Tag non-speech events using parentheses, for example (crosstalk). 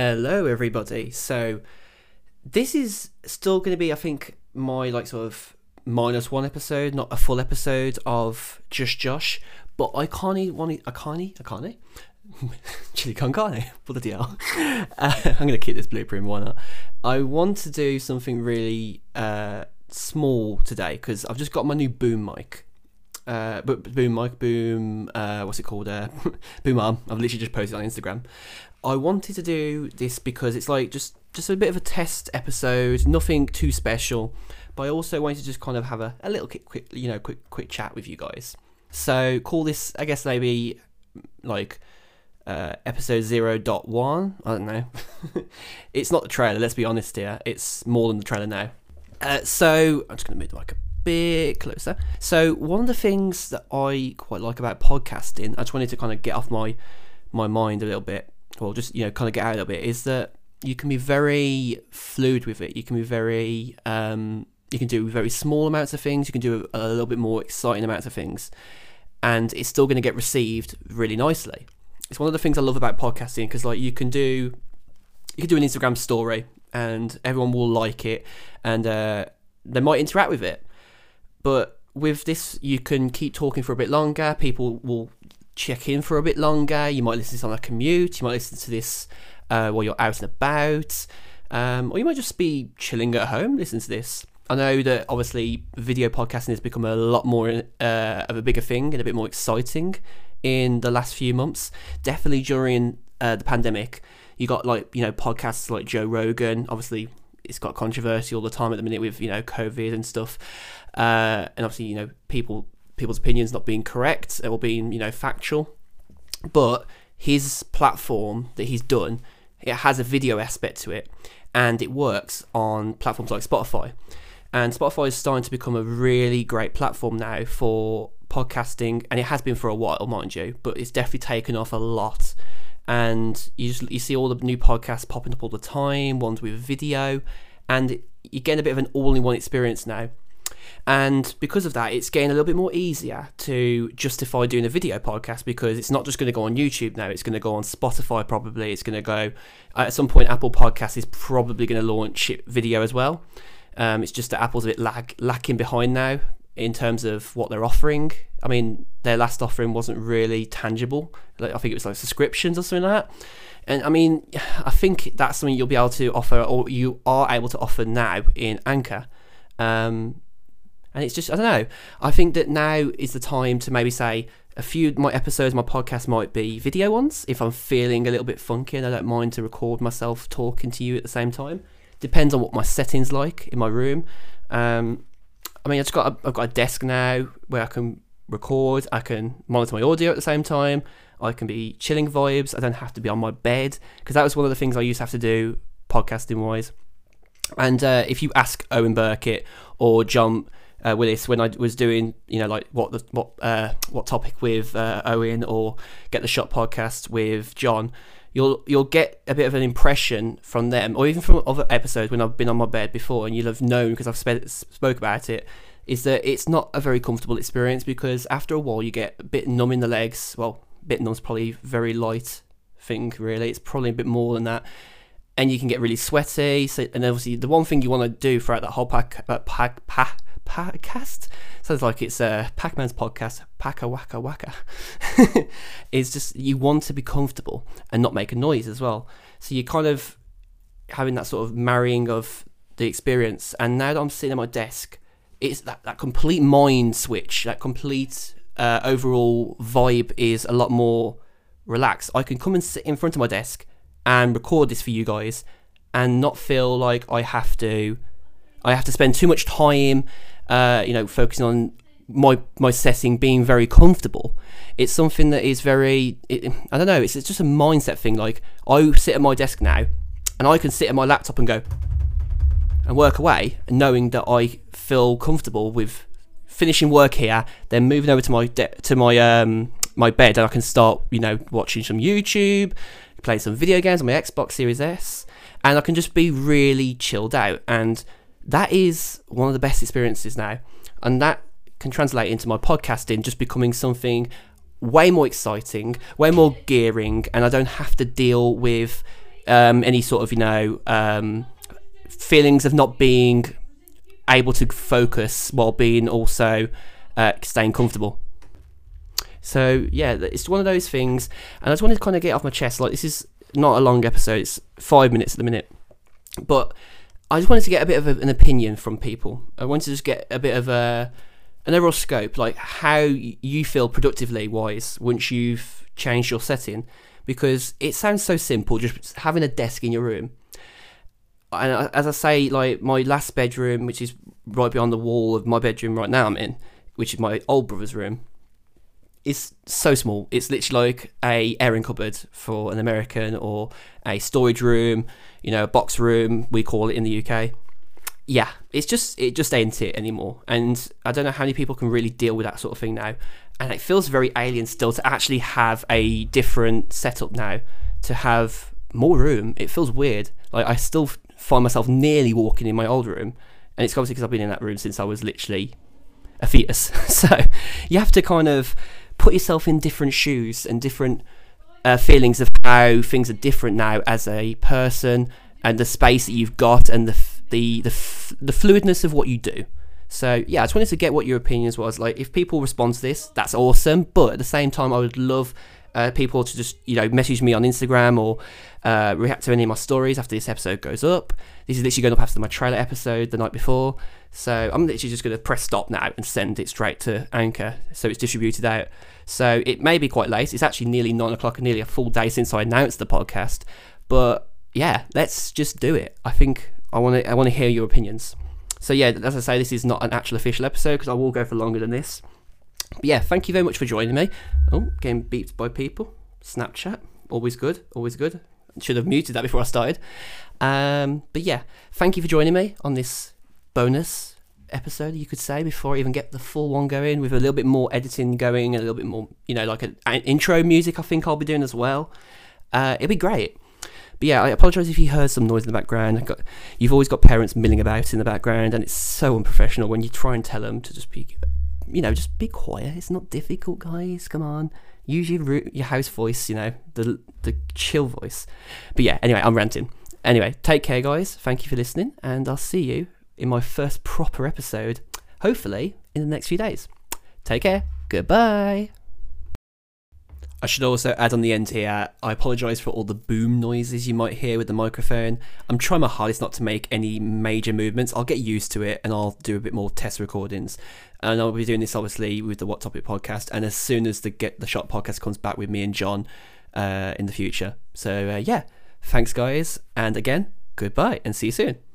Hello, everybody. So, this is still going to be, I think, my like sort of minus one episode, not a full episode of Just Josh. But I can't want I can't I can't (laughs) chili con carne. (laughs) Bloody hell! Uh, (laughs) I'm going to keep this blueprint. Why not? I want to do something really uh, small today because I've just got my new boom mic. Uh, boom mic, boom. Uh, what's it called? Uh, (laughs) boom arm. I've literally just posted on Instagram. I wanted to do this because it's like just just a bit of a test episode, nothing too special. But I also wanted to just kind of have a, a little quick, quick, you know, quick quick chat with you guys. So call this, I guess maybe like uh, episode 0.1. I don't know. (laughs) it's not the trailer, let's be honest here. It's more than the trailer now. Uh, so I'm just going to move the mic bit closer. So one of the things that I quite like about podcasting, I just wanted to kind of get off my my mind a little bit or just you know kind of get out a little bit is that you can be very fluid with it. You can be very um, you can do very small amounts of things. You can do a, a little bit more exciting amounts of things, and it's still going to get received really nicely. It's one of the things I love about podcasting because like you can do you can do an Instagram story and everyone will like it and uh, they might interact with it, but with this you can keep talking for a bit longer. People will check in for a bit longer. You might listen to this on a commute. You might listen to this uh, while you're out and about. Um, or you might just be chilling at home, listen to this. I know that obviously video podcasting has become a lot more uh, of a bigger thing and a bit more exciting in the last few months. Definitely during uh, the pandemic, you got like you know podcasts like Joe Rogan. Obviously, it's got controversy all the time at the minute with you know COVID and stuff. Uh, and obviously, you know people people's opinions not being correct or being you know factual. But his platform that he's done it has a video aspect to it and it works on platforms like spotify. And spotify is starting to become a really great platform now for podcasting and it has been for a while mind you but it's definitely taken off a lot. And you just you see all the new podcasts popping up all the time ones with video and you're getting a bit of an all-in-one experience now and because of that, it's getting a little bit more easier to justify doing a video podcast because it's not just going to go on YouTube now, it's going to go on Spotify probably. It's going to go at some point, Apple Podcast is probably going to launch video as well. Um, it's just that Apple's a bit lag, lacking behind now in terms of what they're offering. I mean, their last offering wasn't really tangible. Like, I think it was like subscriptions or something like that. And I mean, I think that's something you'll be able to offer, or you are able to offer now in Anchor. Um, and it's just, I don't know. I think that now is the time to maybe say a few my episodes, my podcast might be video ones if I'm feeling a little bit funky and I don't mind to record myself talking to you at the same time. Depends on what my settings like in my room. Um, I mean, I've just got a, I've got a desk now where I can record. I can monitor my audio at the same time. I can be chilling vibes. I don't have to be on my bed because that was one of the things I used to have to do podcasting wise. And uh, if you ask Owen Burkett or John uh, Willis when I was doing, you know, like what the what uh, what topic with uh, Owen or get the shot podcast with John, you'll you'll get a bit of an impression from them, or even from other episodes when I've been on my bed before, and you'll have known because I've sp- spoke about it. Is that it's not a very comfortable experience because after a while you get a bit numb in the legs. Well, bit numb's probably very light thing really. It's probably a bit more than that and you can get really sweaty. So, and obviously, the one thing you want to do throughout that whole pack, pack, pack, podcast. Sounds like it's a Pac-Man's podcast. Paka waka waka. (laughs) it's just you want to be comfortable and not make a noise as well. So you're kind of having that sort of marrying of the experience. And now that I'm sitting at my desk, it's that, that complete mind switch, that complete uh, overall vibe is a lot more relaxed. I can come and sit in front of my desk and record this for you guys and not feel like I have to I have to spend too much time uh, you know, focusing on my my setting being very comfortable. It's something that is very it, I don't know. It's, it's just a mindset thing. Like I sit at my desk now, and I can sit at my laptop and go and work away, knowing that I feel comfortable with finishing work here, then moving over to my de- to my um my bed, and I can start you know watching some YouTube, play some video games on my Xbox Series S, and I can just be really chilled out and that is one of the best experiences now. And that can translate into my podcasting just becoming something way more exciting, way more gearing, and I don't have to deal with um, any sort of you know um, feelings of not being able to focus while being also uh, staying comfortable. So yeah, it's one of those things, and I just wanted to kind of get off my chest. Like this is not a long episode; it's five minutes at the minute, but I just wanted to get a bit of a, an opinion from people. I wanted to just get a bit of a an overall scope, like how you feel productively wise once you've changed your setting, because it sounds so simple, just having a desk in your room. And as I say, like my last bedroom, which is right beyond the wall of my bedroom right now I'm in, which is my old brother's room, is so small. It's literally like a airing cupboard for an American or a storage room, you know, a box room we call it in the UK. Yeah, it's just it just ain't it anymore. And I don't know how many people can really deal with that sort of thing now. And it feels very alien still to actually have a different setup now, to have more room. It feels weird. Like I still find myself nearly walking in my old room, and it's obviously because I've been in that room since I was literally a fetus. (laughs) so you have to kind of put yourself in different shoes and different uh, feelings of how things are different now as a person and the space that you've got and the f- the the, f- the fluidness of what you do. So yeah, I just wanted to get what your opinions was. Like, if people respond to this, that's awesome. But at the same time, I would love uh, people to just you know message me on Instagram or uh, react to any of my stories after this episode goes up. This is literally going up after my trailer episode the night before, so I'm literally just going to press stop now and send it straight to Anchor, so it's distributed out. So it may be quite late. It's actually nearly nine o'clock and nearly a full day since I announced the podcast. But yeah, let's just do it. I think I want to I want to hear your opinions. So yeah, as I say, this is not an actual official episode because I will go for longer than this. But yeah, thank you very much for joining me. Oh, getting beeped by people. Snapchat, always good, always good. Should have muted that before I started. Um, but yeah, thank you for joining me on this bonus episode, you could say, before I even get the full one going with a little bit more editing going, a little bit more, you know, like an, intro music. I think I'll be doing as well. Uh, it'd be great. But yeah, I apologise if you heard some noise in the background. Got, you've always got parents milling about in the background, and it's so unprofessional when you try and tell them to just be, you know, just be quiet. It's not difficult, guys. Come on, use your your house voice, you know, the the chill voice. But yeah, anyway, I'm ranting. Anyway, take care, guys. Thank you for listening, and I'll see you in my first proper episode, hopefully in the next few days. Take care. Goodbye. I should also add on the end here, I apologise for all the boom noises you might hear with the microphone. I'm trying my hardest not to make any major movements. I'll get used to it and I'll do a bit more test recordings. And I'll be doing this obviously with the What Topic podcast. And as soon as the Get the Shot podcast comes back with me and John uh, in the future. So uh, yeah, thanks guys. And again, goodbye and see you soon.